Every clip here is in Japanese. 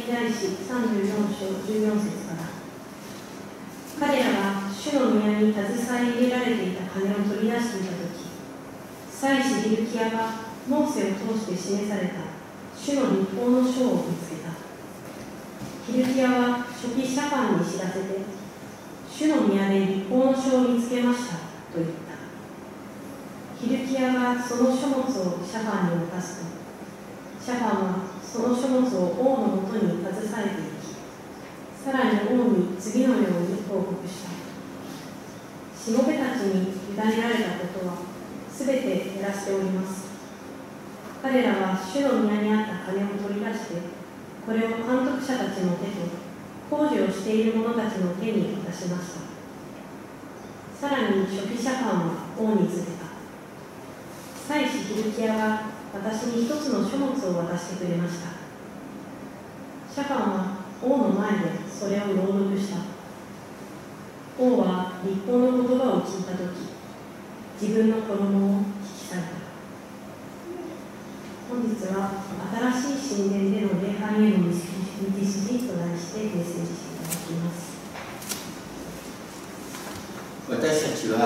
記大使34章14節から。彼らが主の宮に携え入れられていた金を取り出していた時祭司ヒルキアがモーセを通して示された主の立法の書を見つけた。ヒルキアは初期シャファンに知らせて主の宮で立法の書を見つけましたと言った。ヒルキアがその書物をシャファンに渡すとシャファンはその書物を王のもとに携えていきさらに王に次のように報告した。しもべたちに委ねられたことはすべて減らしております。彼らは主の宮にあった金を取り出してこれを監督者たちの手と工事をしている者たちの手に渡しました。さらに初期社官は王に告げた。祭司ヒルキアが私に一つの書物を渡してくれました。シャファンは王の前でそれを朗読した。王は立法の言葉を聞いた時自分の衣を引き裂いた。本日は新しい神殿での礼拝への道筋と題してメッセージしていただきます。私たちは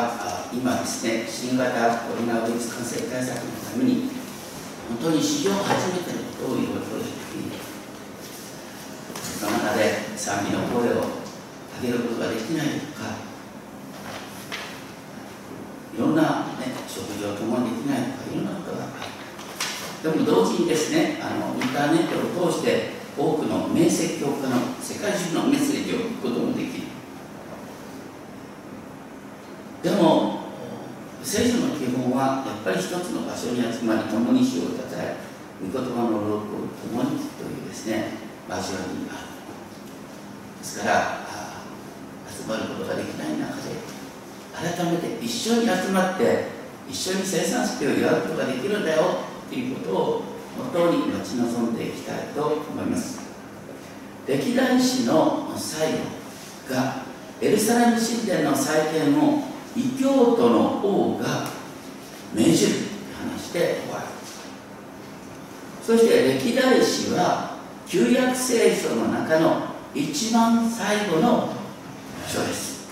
今ですね新型コロナウイルス感染対策のために本当に史上初めてのことをいろいろやっているその中で賛美の声を上げることができないとかいろんな、ね、食事を共にできないとかいろんなことがあるでも同時にですねあのインターネットを通して多くの名説教家の世界中のメッセージを聞くこともできる。でも聖書の基本はやっぱり一つの場所に集まり共に主をたたえ御言葉の朗読を共にというですね場所にあるですから集まることができない中で改めて一緒に集まって一緒に生産式を祝うことができるんだよということを本当に待ち望んでいきたいと思います。歴代史の最後がエルサレム神殿の再建を異教徒の王が命じると話して終わる。そして歴代史は旧約聖書の中の一番最後の書です。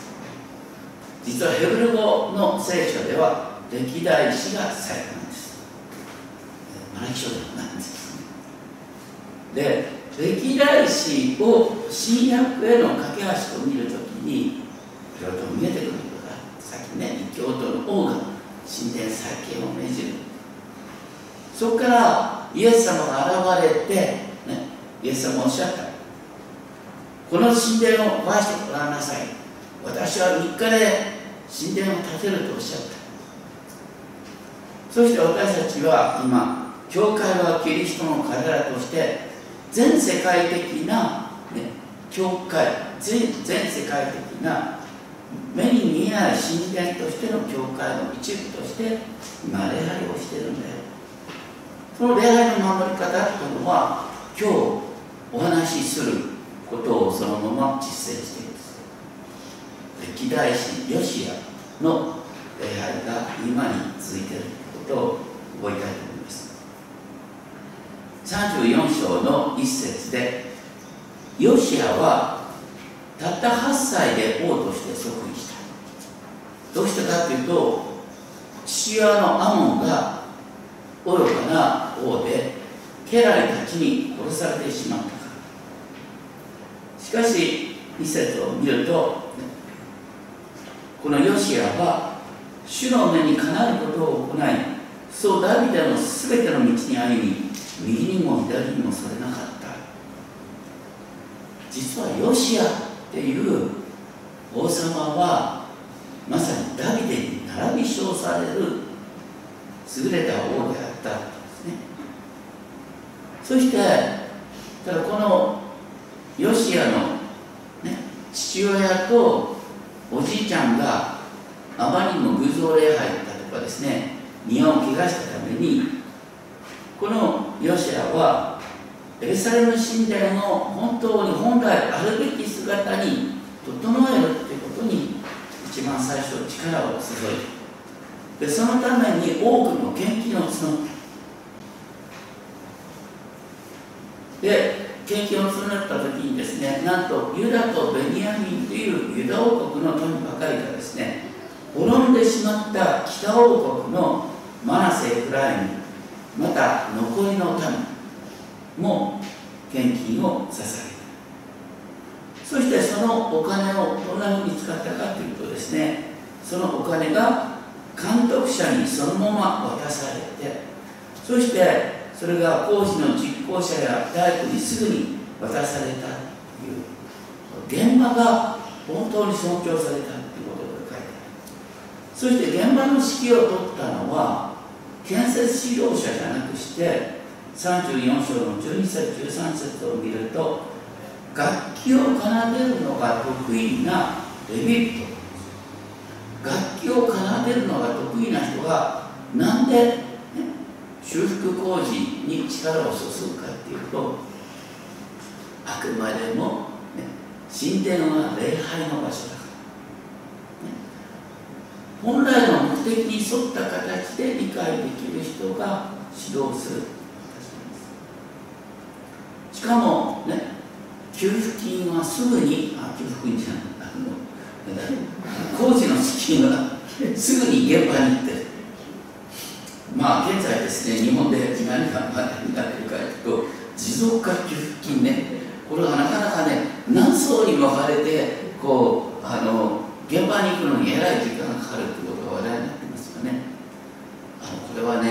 実はヘブル語の聖書では歴代史が最後なんです。マラキ書ではないんですで歴代史を新約への架け橋と見るときにいろいろと見えてくる。ね異教徒の王が神殿再建を命じる。そこからイエス様が現れて、ね、イエス様おっしゃった。この神殿を壊してごらんなさい。私は3日で神殿を建てるとおっしゃった。そして私たちは今教会はキリストの体として全世界的な、ね、教会全全世界的な目に見えない神殿としての教会の一部として今礼拝をしてるんだよ。その礼拝の守り方というのは今日お話しすることをそのまま実践しています。歴代史ヨシアの礼拝が今に続いていることを覚えたいと思います。34章の一節でヨシアはたった8歳で王として即位した。どうしてかというと父親のアモンが愚かな王で家来たちに殺されてしまったから。しかし一節を見るとこのヨシアは主の目にかなることを行いそうダビデの全ての道に歩み右にも左にもそれなかった。実はヨシアっていう王様はまさにダビデに並び称される優れた王であったんですね。そしてただこのヨシアの、ね、父親とおじいちゃんがあまりにも偶像礼拝だとかですね庭を怪我したためにこのヨシアはエルサレム神殿の本当に本来あるべき姿に整えるということに一番最初力を注いで。そのために多くの献金を募ったで献金をするなった時にですねなんとユダとベニヤミンというユダ王国の富ばかりがですね滅んでしまった北王国のマナセ・エフライムまた残りの民。も献金を捧げた。そしてそのお金をどんなふうに使ったかというとですねそのお金が監督者にそのまま渡されてそしてそれが工事の実行者や大工にすぐに渡されたという現場が本当に尊重されたということが書いてある。そして現場の指揮を取ったのは建設指導者じゃなくして34章の12節13節を見ると楽器を奏でるのが得意なレビット。楽器を奏でるのが得意な人がなんで修復工事に力を注ぐかっていうとあくまでも、ね、神殿は礼拝の場所だから、ね、本来の目的に沿った形で理解できる人が指導する。しかもね給付金はすぐにあ給付金じゃないあの工事の資金はすぐに現場に行ってまあ現在ですね日本で何が話題になってるかというと持続化給付金ねこれがなかなかね何層に分かれてこうあの現場に行くのにえらい時間がかかるということが話題になってますよね。あのこれはね、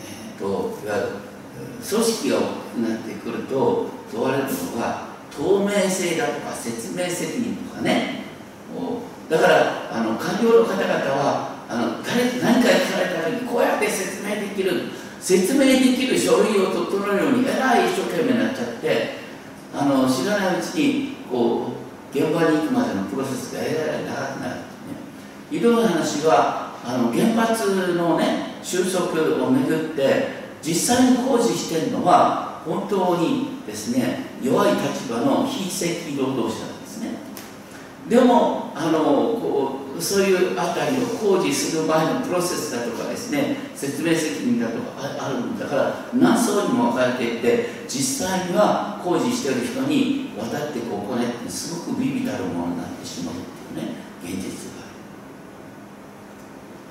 えーと、いわゆる組織が大きくると問われるのが透明性だとか説明責任とかね。だからあの官僚の方々はあの誰何か聞かれた時にこうやって説明できる説明できる書類を整えるようにえらい一生懸命になっちゃってあの知らないうちにこう現場に行くまでのプロセスがえらい長くなる、ね、いろんな話はあの原発のね収束をめぐって実際に工事してるのは本当にですね弱い立場の非正規労働者なんですね。でもあのこうそういうあたりを工事する前のプロセスだとかですね説明責任だとかあるんだから何層にも分かれていて実際には工事してる人に渡ってこうこねってすごく微々たるものになってしまうっていうね現実がある。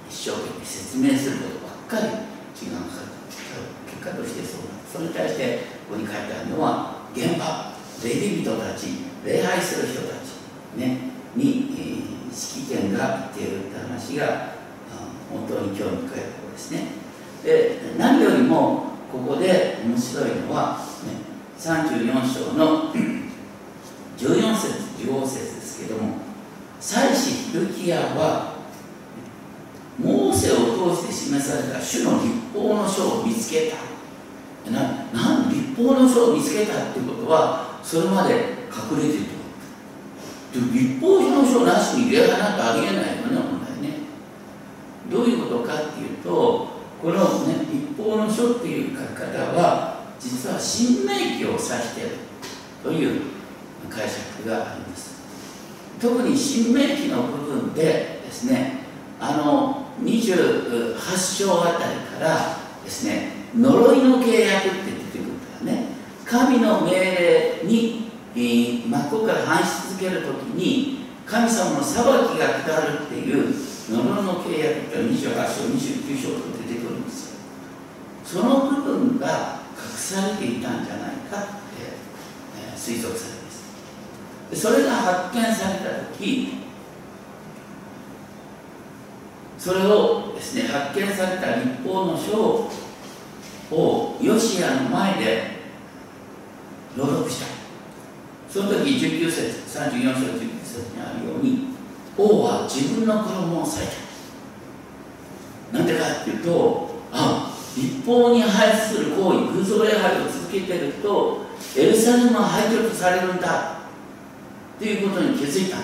一生懸命説明することばっかり時間がかかる結果としてそうなそれに対してここに書いてあるのは現場霊人たち礼拝する人たち。ね。に、えー指揮権が言っているって話が本当に興味深いところですね。で何よりもここで面白いのは、ね、34章の 14節15節ですけども祭司ヒルキヤはモーセを通して示された主の立法の書を見つけた。ななん立法の書を見つけたっていうことはそれまで隠れている立法表書なしに礼拝なんてありえないよね本来ね。どういうことかっていうとこのね立法の書っていう書き方は実は新明記を指しているという解釈があります。特に新明記の部分でですねあの28章あたりからですね呪いの契約って出てくるんだよね。神の命令にえー、真っ向から反し続けるときに神様の裁きが下るっていう呪いの契約って28章29章と出てくるんですよ。その部分が隠されていたんじゃないかって、えー、推測されます。それが発見された時それをですね発見された立法の書ををヨシアの前で朗読した。その時19節34章19節にあるように王は自分の衣を裂いた。なんでかっていうとあ立法に反する行為空想礼拝を続けてるとエルサレムは廃墟とされるんだ。っていうことに気づいた。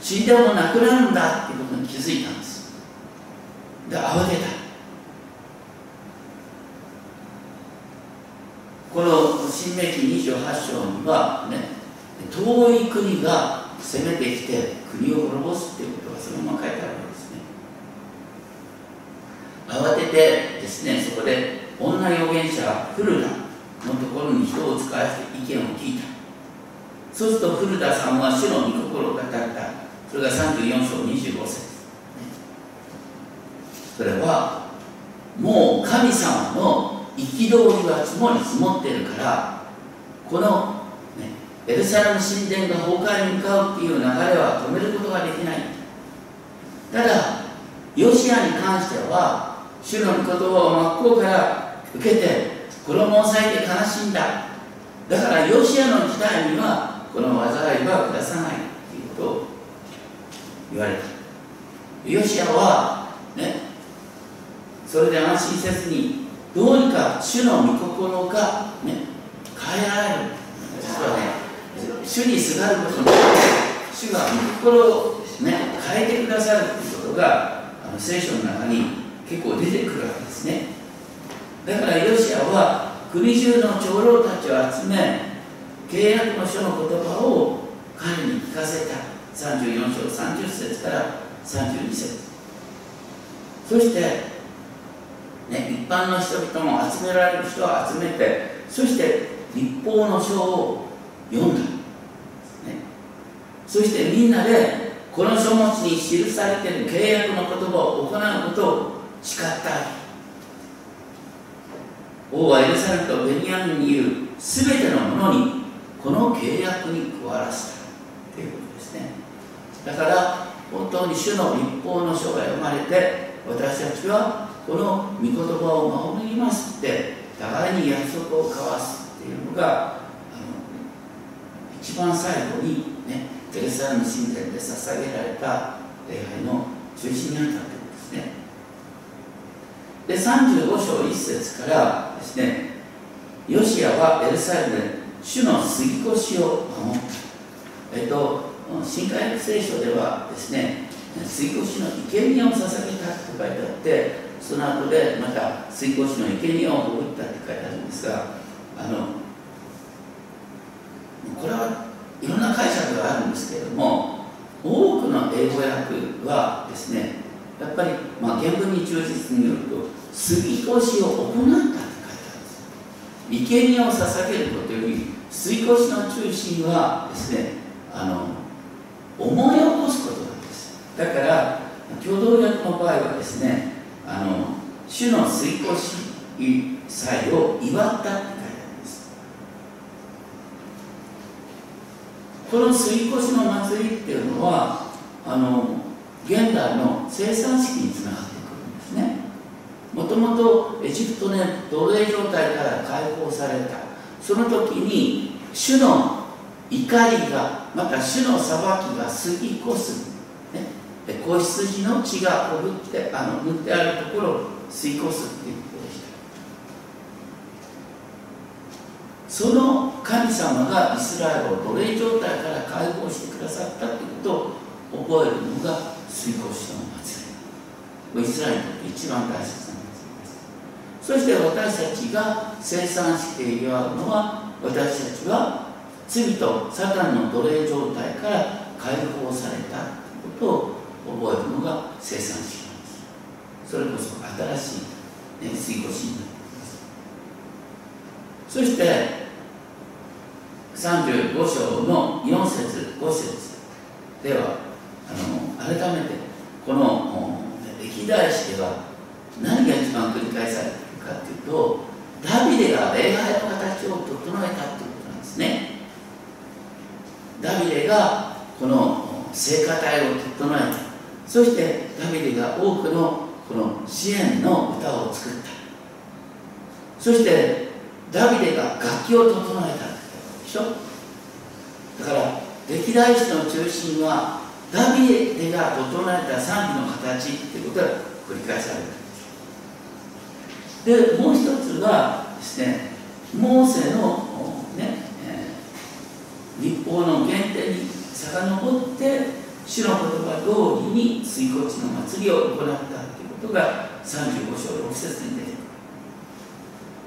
死んでもなくなるんだ。っていうことに気づいたんです。で慌てたこの新明記28章にはね遠い国が攻めてきて国を滅ぼすっていうことがそのまま書いてあるわけですね。慌ててですねそこで女預言者フルダのところに人を使わせて意見を聞いた。そうすると古田さんは主の御心を語った。それが34章25節。それはもう神様の憤りは積もり積もってるからこの、ね、エルサレム神殿が崩壊に向かうっていう流れは止めることができないただヨシアに関しては主の御言葉を真っ向から受けて衣を裂いて悲しんだだからヨシアの時代にはこの災いは下さないということを言われたヨシアはねそれで安心せずにどうにか主の御心がね変えられる実はね主にすがることによって主が心をね変えてくださるということがあの聖書の中に結構出てくるわけですね。だからヨシアは国中の長老たちを集め契約の書の言葉を彼に聞かせた。34章30節から32節。そして、ね、一般の人々も集められる人を集めてそして立法の書を読んだ、ね、そしてみんなでこの書物に記されている契約の言葉を行うことを誓った。王はエルサレムとベニヤミンにいるすべてのものにこの契約に加わらせたということですね。だから本当に主の立法の書が読まれて私たちはこの御言葉を守りますって互いに約束を交わす。っていうのがあの一番最後にねエルサレム神殿で捧げられた礼拝の中心にあったということですね。で35章1節からですねヨシアはエルサレムで主の杉越しを守った。えっと新海約聖書ではですね杉越しの生贄を捧げたって書いてあってその後でまた杉越しの生贄を送ったって書いてあるんですがあのこれはいろんな解釈があるんですけれども多くの英語訳はですねやっぱり、まあ、原文に忠実によると杉越しを行ったって書いてあるんです生贄を捧げることより杉越しの中心はですねあの思い起こすことなんです。だから共同訳の場合はですねあの主の杉越し祭を祝ったって書いてあるんですこの杉越の祭りっていうのはあの現代の生産式につながってくるんですね。もともとエジプトね奴隷状態から解放された。その時に主の怒りがまた主の裁きが過ぎ越す、ね、子羊の血がほぐってあの塗ってあるところを吸い越すっていうことでしたその神様がイスラエルを奴隷状態から解放してくださったということを覚えるのが水越しの祭りイスラエルにとって一番大切な祭りですそして私たちが生産して祝うのは私たちは罪とサタンの奴隷状態から解放されたということを覚えるのが生産式なんですそれこそ新しい、ね、水越しになっていますそして35章の4節5節ではあの改めてこの歴代史では何が一番繰り返されているかというとダビデが礼拝の形を整えたということなんですね。ダビデがこの聖歌隊を整えた。そしてダビデが多くのこの支援の歌を作った。そしてダビデが楽器を整えた。しょ？だから歴代史の中心はダビデが整えた賛美の形っていうことが繰り返される。でもう一つはですねモーセのね立法の原点に遡って主の言葉通りに水骨の祭りを行ったということが35章6節に出て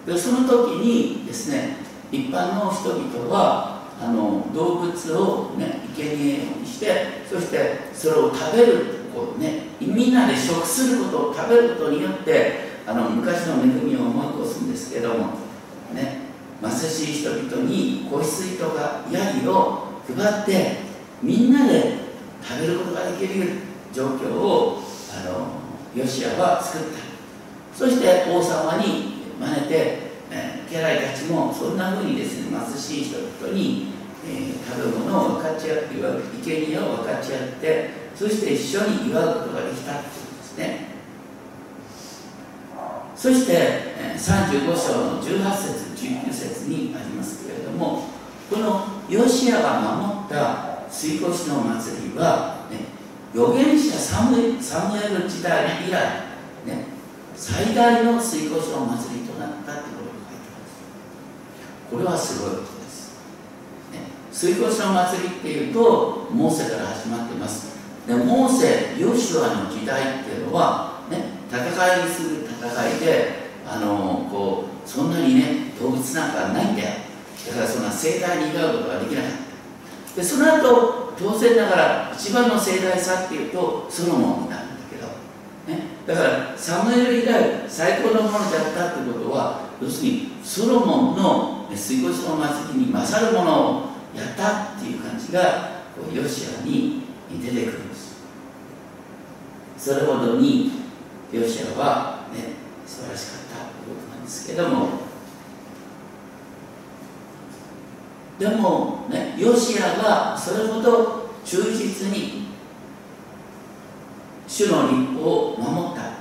くる。でその時にですね一般の人々はあの動物をね生贄にしてそしてそれを食べるこうねみんなで食することを食べることによってあの昔の恵みを思い起こすんですけどもね貧しい人々に子羊とかヤギを配ってみんなで食べることができる状況をあのヨシアは作った。そして王様に真似て、え、家来たちもそんなふうにですね貧しい人々に、えー、食べ物を分かち合って生贄を分かち合ってそして一緒に祝うことができたということですね。そして35章の18節19節にありますけれどもこのヨシアが守った水越の祭りは、ね、預言者サムエル時代以来、ね、最大の水越の祭りとなったとこれはすごいことです、ね、水越の祭りっていうとモーセから始まってます。でモーセヨシュアの時代っていうのは、ね、戦いする戦いであのこうそんなにね動物なんかないんだよ。だからそんな盛大に祝うことができなかった。でその後当然ながら一番の盛大さっていうとソロモンになるんだけど、ね、だからサムエル以来最高のものだったってことは要するにソロモンの水越の祭りに勝るものをやったっていう感じがこうヨシアに出てくるんです。それほどにヨシアはね素晴らしかったということなんですけども。でもねヨシアがそれほど忠実に主の立法を守った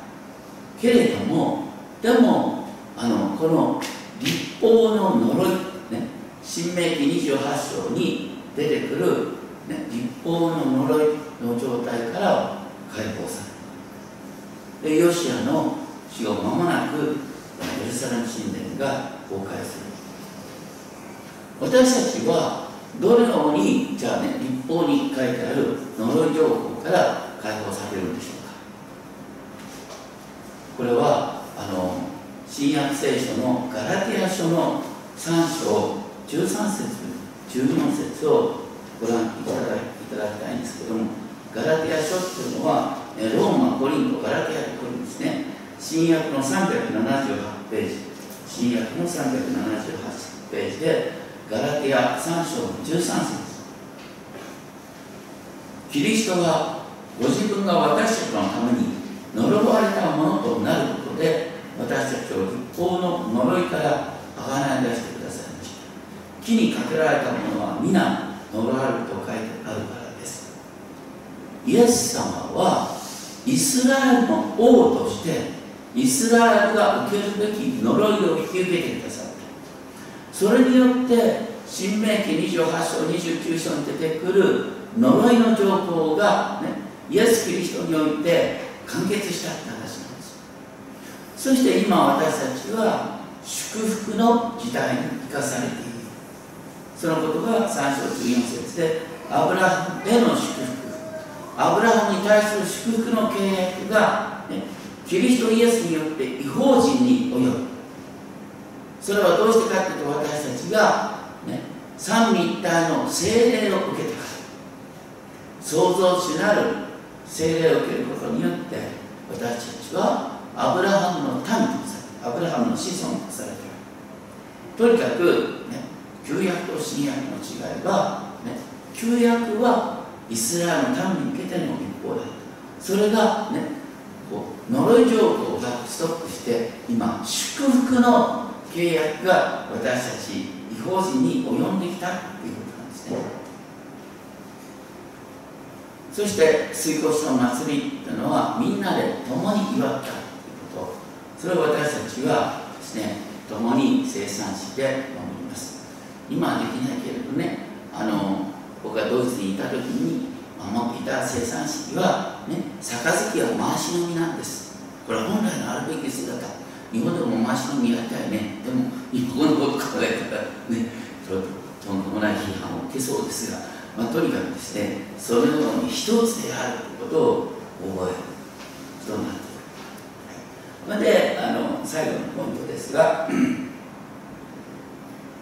けれどもでもあのこの立法の呪い、ね、新明記28章に出てくる、ね、立法の呪いの状態から解放される。でヨシアの死後間もなくエルサレム神殿が崩壊する。私たちはどのようにじゃあね立法に書いてある呪い情報から解放されるんでしょうか。これはあの新約聖書のガラティア書の3章13節14節をご覧いただきたいんですけどもガラティア書っていうのはローマ、コリント、ガラティアでこれですね新約の378ページ新約の378ページでガラティア3章の13節。キリストがご自分が私たちのために呪われたものとなることで私たちを立法の呪いからあがない出してくださいました木にかけられたものは皆呪われると書いてあるからです。イエス様はイスラエルの王としてイスラエルが受けるべき呪いを引き受けてくださった。それによって新明記28章29章に出てくる呪いの情報が、ね、イエス・キリストにおいて完結したんです。そして今私たちは祝福の時代に生かされているそのことが3章14節でアブラハムへの祝福アブラハムに対する祝福の契約が、ね、キリストイエスによって違法人に及ぶそれはどう。してかというと私たちが、ね、三位一体の精霊を受けたから創造主なる精霊を受けることによって私たちはアブラハムの民とされアブラハムの子孫とされている。とにかく、ね、旧約と新約の違いは、ね、旧約はイスラエルの民に向けての立法だった。それがね呪い状況がストップして今祝福の契約が私たち違法人に及んできたということなんですね。そして水越の祭りというのはみんなで共に祝った。それを私たちはですね共に生産して守ります。今はできないけれどねあの僕がドイツにいた時に守っていた生産式は、ね、杯は回し飲みなんです。これは本来のあるべき姿。日本でも回し飲みやりたいね。でも日本のこと考えたらねちょっととんでもない批判を受けそうですが、まあ、とにかくですねそのように一つであるということを覚えることになって、であの最後のポイントですが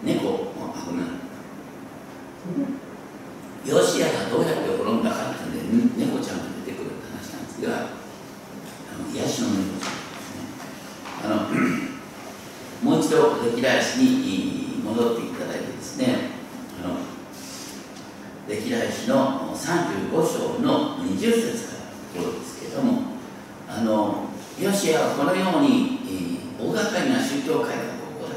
猫をなぶヨシアがどうやって滅んだかってで猫ちゃんが出てくるって話なんですがあのヤの猫ちゃんですね。あの もう一度歴代史に戻っていただいてですねあの歴代史の35章の20節からヨシアはこのように、えー、大掛かりな宗教改革を行って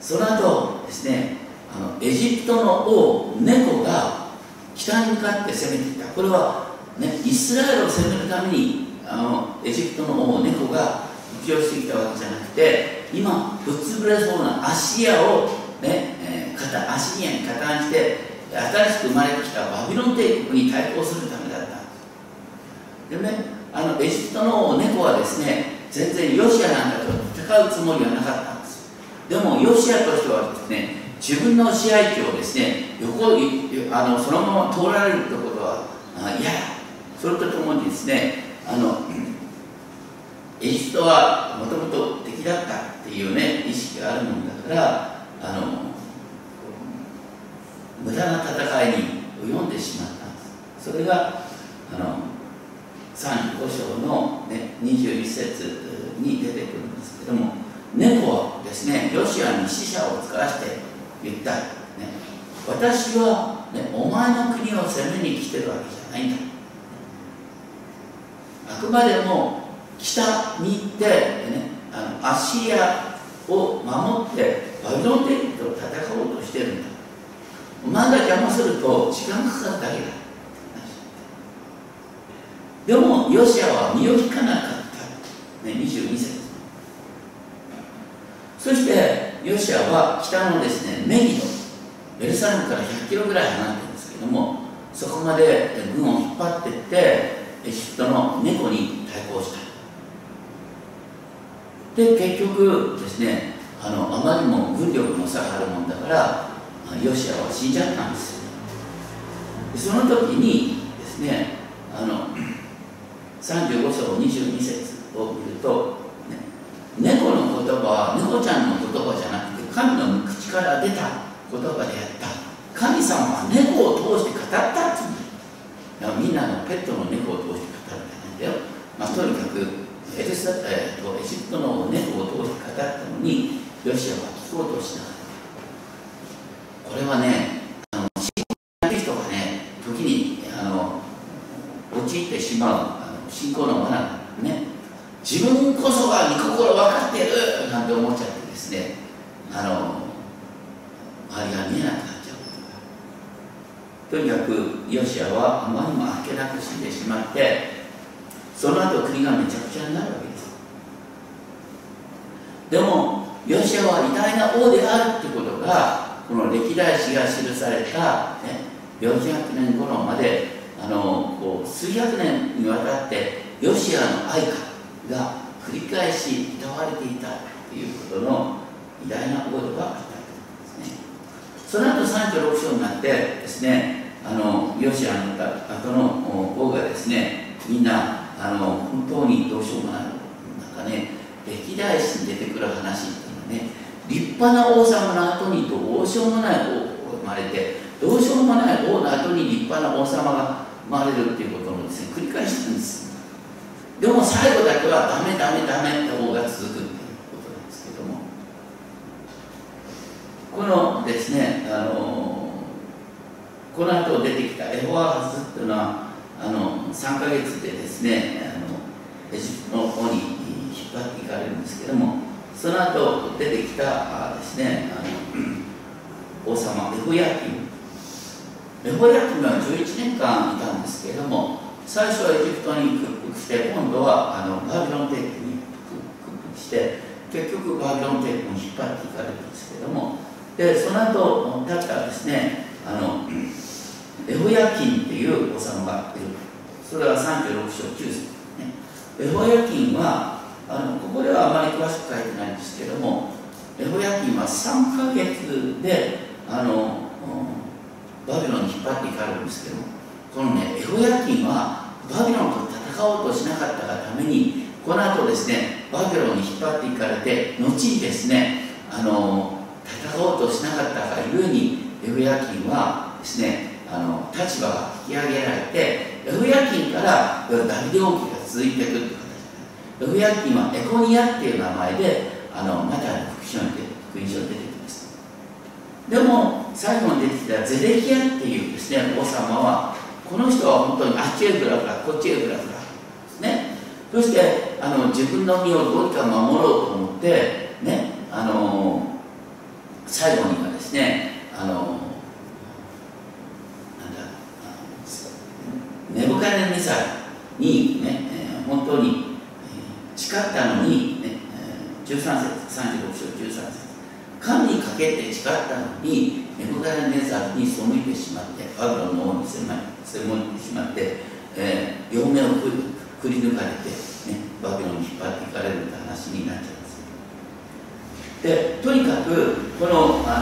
その後ですねあのエジプトの王ネコが北に向かって攻めてきた。これは、ね、イスラエルを攻めるためにあのエジプトの王ネコが浮上してきたわけじゃなくて今ぶっ潰れそうなアシアをね、えー、アシリアに加担して新しく生まれてきたバビロン帝国に対抗するためだった。でねあのエジプトの猫はですね全然ヨシアなんかと戦うつもりはなかったんです。でもヨシアとしてはですね自分の支配地をですね横あのそのまま通られるとことは嫌だそれとともにですねあのエジプトはもともと敵だったっていうね意識があるもんだからあの無駄な戦いに及んでしまったんです。それがあの35章の、ね、21節に出てくるんですけども猫はですねヨシアに死者を使わして言った、ね、私は、ね、お前の国を攻めに来てるわけじゃないんだ。あくまでも北に行って、ね、あのアシアを守ってバビロン帝国と戦おうとしてるんだ。お前が邪魔すると時間かかるだけだ。でもヨシアは身を引かなかった、ね、22節そしてヨシアは北のですねメギドベルサレムから100キロぐらい離れてるんですけどもそこまで軍を引っ張っていってエジプトの猫に対抗した。で結局ですねあのあまりにも軍力の差があるもんだからヨシアは死んじゃったんですその時にですねあの35章22節を見ると、ね、猫の言葉は猫ちゃんの言葉じゃなくて神の口から出た言葉であった。神様は猫を通して語ったっていうみんなのペットの猫を通して語るんじゃないんだよ、まあ、とにかくエルサ、えー、とエジプトの猫を通して語ったのにヨシアは聞こうとしなかった。これはねあの信仰人がね時にあの陥ってしまうあの信仰の罠ね自分こそが御心分かってるなんて思っちゃってですね。あの周りが見えなくなっちゃう。とにかくヨシアはあまりにもあっけなく死んでしまってその後国がめちゃくちゃになるわけです。でもヨシアは偉大な王であるってことがこの歴代史が記された、ね、400年頃まであのこう数百年にわたってヨシアの愛歌が繰り返し歌われていたということの偉大な王ではあったんですね。その後36章になってですねあのヨシアの後の王がですねみんなあの本当にどうしようもないなんかね歴代史に出てくる話っていうのはね立派な王様の後にどうしようもない王が生まれてどうしようもない王の後に立派な王様が生まれるっていうことをですね繰り返してるんですでも最後だけはダメダメダメって王が続くっていうことなんですけども。このですねあのこの後出てきたエホアハズっていうのはあの3ヶ月でですねあのエジプトの方に引っ張っていかれるんですけどもその後出てきたですねあの王様エホヤキム。エホヤキムは11年間いたんですけれども最初はエジプトに屈服して今度はあのバビロン帝国に屈服して結局バビロン帝国に引っ張っていかれるんですけども。でその後だったらですねあのエホヤキンっていう王様がいる。それは36章9節、ね、エホヤキンはあのここではあまり詳しく書いてないんですけどもエホヤキンは3ヶ月であのバビロンに引っ張っていかれるんですけども。このねエホヤキンはバビロンと戦おうとしなかったがためにこの後ですねバビロンに引っ張っていかれて後にですねあの戦おうとしなかったがゆえにエホヤキンはですねあの立場が引き上げられてエフヤキンからダビデ王記が続いていくという形エフヤキンはエコニアっていう名前であのマタイの福音書に出てきます。でも最後に出てきたゼデキヤっていうですね王様はこの人は本当にあっちへフラフラこっちへフラフラ。ですね。そしてあの自分の身をどうにか守ろうと思ってね。あの最後にはですねあのなんだネブカネネサにね、えー、本当に、誓ったのに、ねえー、13節36章13節。神にかけて誓ったのにネブカネネザに背いてしまってバブロンの王に背いてしまって、えー、両目をくり抜かれて、ね、バビロンに引っ張っていかれるって話になっちゃいます。でとにかくこのあ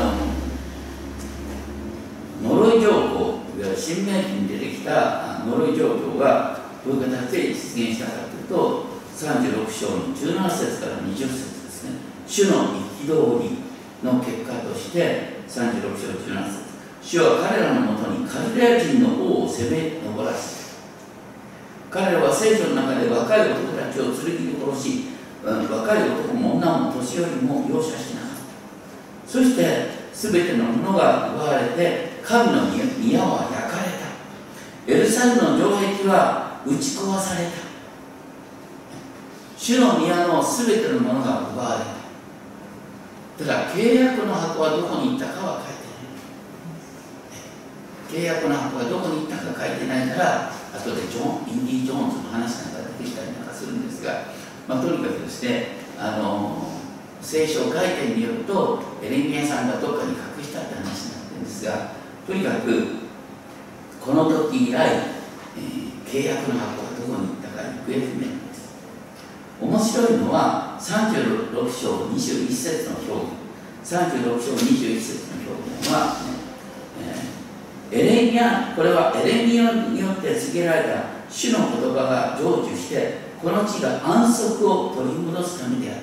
の呪い状況いわゆる新明記に出てきた呪い状況がどういう形で実現したかというと36章の17節から20節ですね。主の憤りの結果として36章17節。主は彼らのもとにカルデア人の王を攻め上らせ彼らは聖書の中で若い男たちを剣で殺し若い男も女も年寄りも容赦しなかった。そして全てのものが奪われて神の宮は焼かれた。エルサレムの城壁は打ち壊された。主の宮の全てのものが奪われた。だから契約の箱はどこに行ったかは書いてない。契約の箱がどこに行ったか書いてないから後でジョンインディ・ジョーンズの話なんか出てきたりなんかするんですが、まあ、とにかくですねあの聖書回転によるとエレミアさんがどっかに隠したって話になってるんですがとにかくこの時以来、えー、契約の箱がどこに行ったか行方不明です。面白いのは36章21節の表現36章21節の表現は、ねえー、エレミアこれはエレミアによって告げられた主の言葉が成就してこの地が安息を取り戻すためであっ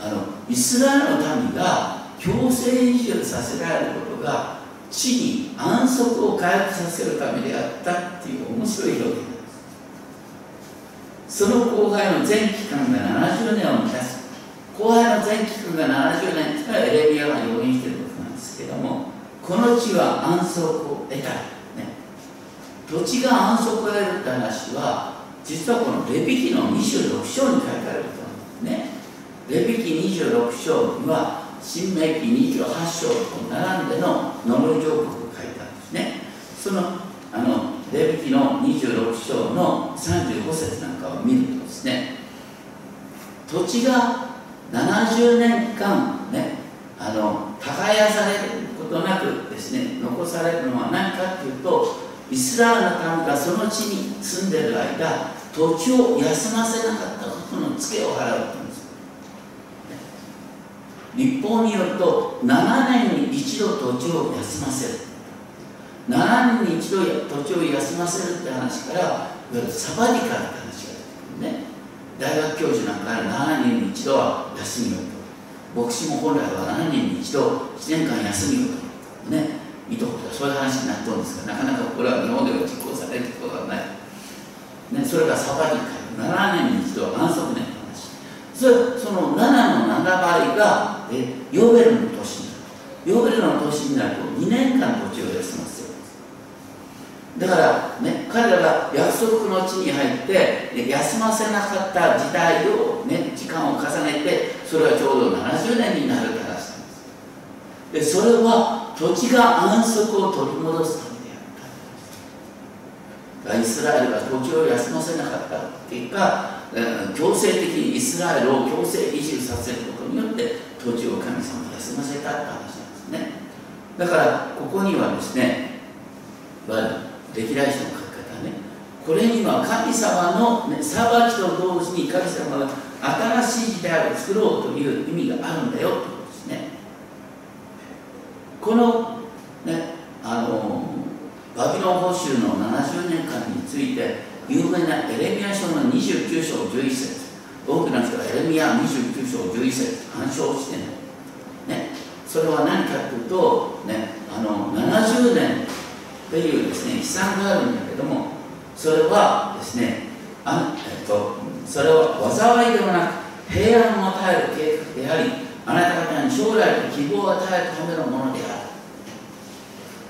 た。あのイスラエルの民が強制移住させられることが地に安息を回復させるためであったっていう面白い表現。その後輩の全期間が70年を満たす。後輩の全期間が70年というのはエレミアが予言していることなんですけどもこの地は安息を得た、ね、土地が安息を得るって話は実はこのレビキの26章に書いてあることなんですね。レビキ26章には新明記28章と並んでの呪い上国を書いたんですね。そのあのレビキの26章の35節なんかを見るとですね土地が70年間ねあの耕されることなくですね残されるのは何かっていうとイスラエルの民がその地に住んでる間土地を休ませなかったことのツケを払うってんです立法によると7年に一度土地を休ませる。7年に一度土地を休ませるって話からいわゆるサバディカルって話が出てくるね。大学教授なんかは7年に一度は休みをと牧師も本来は7年に一度1年間休みをとね。いとことかそういう話になっとるんですがなかなかこれは日本では実行されることはない、ね、それがサバディカル7年に一度は安息年の話。それその7の7倍がえヨーベルの年になる。ヨーベルの年になると2年間土地を休ますだからね彼らが約束の地に入って休ませなかった時代を、ね、時間を重ねてそれはちょうど70年になるって話なんです。でそれは土地が安息を取り戻すためであったイスラエルが土地を休ませなかった結果強制的にイスラエルを強制移住させることによって土地を神様が休ませたって話なんですね。だからここにはですね歴代史のこれには神様の、ね、裁きと同時に神様が新しい時代を作ろうという意味があるんだよということですね。このねあのバビロン報酬の70年間について有名なエレミア書の29章11節多くの人はエレミア29章11節反証してるねそれは何かというと、ね、あの70年というですね、悲惨があるんだけども、それはですね、あえっと、それは災いではなく、平安を与える計画であり、あなた方に将来の希望を与えるためのものである。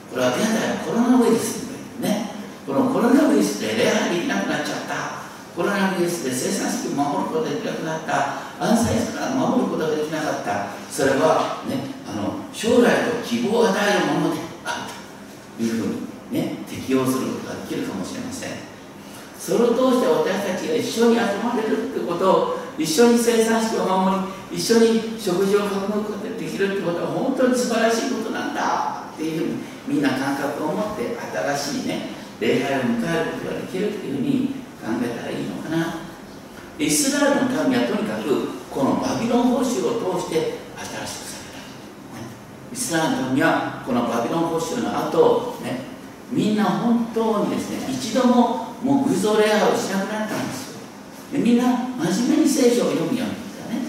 これは現在のコロナウイルスねこのコロナウイルスで礼拝できなくなっちゃった。コロナウイルスで生産式を守ることができなくなった。安静から守ることができなかった。それはねあの将来と希望を与えるものである。というふうにね適用することができるかもしれません。それを通して私たちが一緒に集まれるってことを一緒に生産式を守り一緒に食事を囲むことができるってことは本当に素晴らしいことなんだ。っていうふうにみんな感覚を持って新しいね礼拝を迎えることができるっていうふうに考えたらいいのかな。イスラエルの民はとにかくこのバビロン報酬を通して新しくされた。イスラエルの民はこのバビロン報酬の後、ね、みんな本当にですね一度ももう偶像礼拝をしなくなったんですよ。でみんな真面目に聖書を読むようになったね。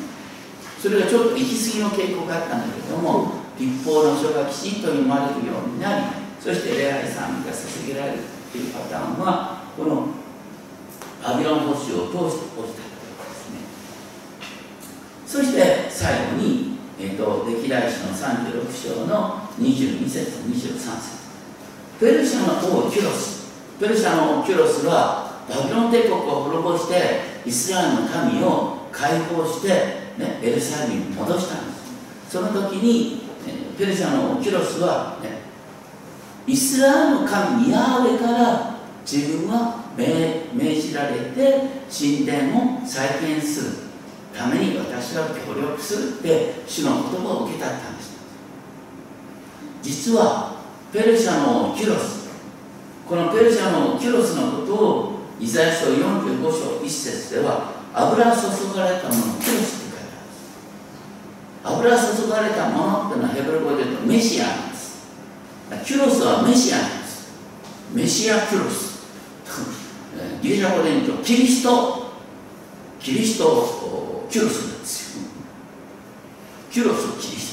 それがちょっと行き過ぎの傾向があったんだけども立法の書がきちんと読まれるようになりそして礼拝賛美が捧げられるというパターンはこのバビロン保守を通して起きたということですね。そして最後に、えーと、歴代史の36章の22節23節。ペルシャの王キュロス。ペルシャの王キュロスはバビロン帝国を滅ぼしてイスラエルの民を解放して、ね、エルサレムに戻したんです。その時にペルシャのキュロスは、ね、イスラエルの神ヤーウェから自分は命命じられて神殿を再建するために私は協力するって主の言葉を受けたったんです。実はペルシャのキュロス。このペルシャのキュロスのことをイザヤ書45章1節では油注がれたものキュロスって書いてある油注がれたものっていうのはヘブル語で言うとメシアなんです。キュロスはメシアなんです。メシアキュロス。ギリシャ語で言うとキリスト。キリストキュロスなんですよ。キュロスキリスト。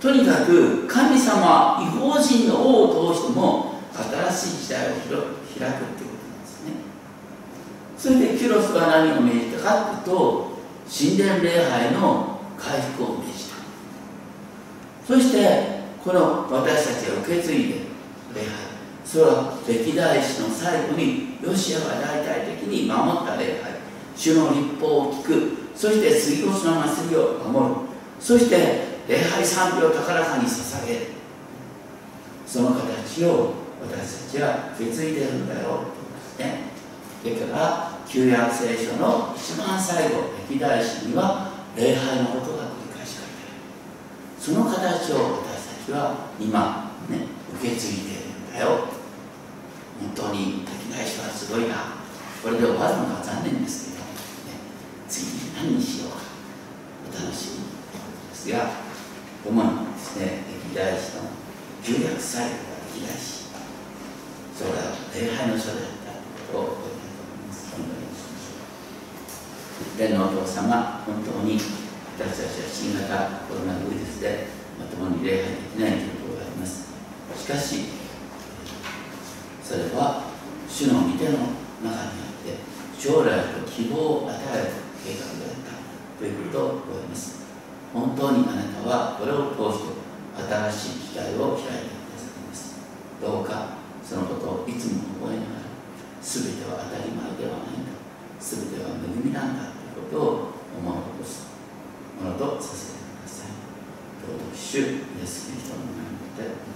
とにかく神様は違法人の王を通しても新しい時代を開くっていうことなんですね。それでキュロスは何を命じたかというと神殿礼拝の回復を命じた。そしてこの私たちが受け継いで礼拝。それは歴代史の最後にロシアが大々的に守った礼拝。主の立法を聞く。そして杉越の祭りを守る。そして礼拝賛美を高らかに捧げるその形を私たちは受け継いでるんだよ。と言いますね。だから旧約聖書の一番最後歴代史には礼拝のことが繰り返し書いてある。その形を私たちは今ね受け継いでいるんだよ。本当にできない人はすごいな。これで終わるのが残念ですけど、ね、次に何にしようか。お楽しみですが。主にですね歴代史の旧約最後が歴代史それは礼拝の書であったことを覚えたいと思います本当に天皇お父様本当に私たちは新型コロナウイルスでまともに礼拝できないということがありますしかしそれは主の御手の中にあって将来と希望を与える計画であったということを覚えます。本当にあなたはこれを通して新しい時代を開いてくださいます。どうかそのことをいつも覚えながら全ては当たり前ではないんだ。全ては恵みなんだということを思い起こす。ものとさせてください。どうぞ主イエスキリストの名前によって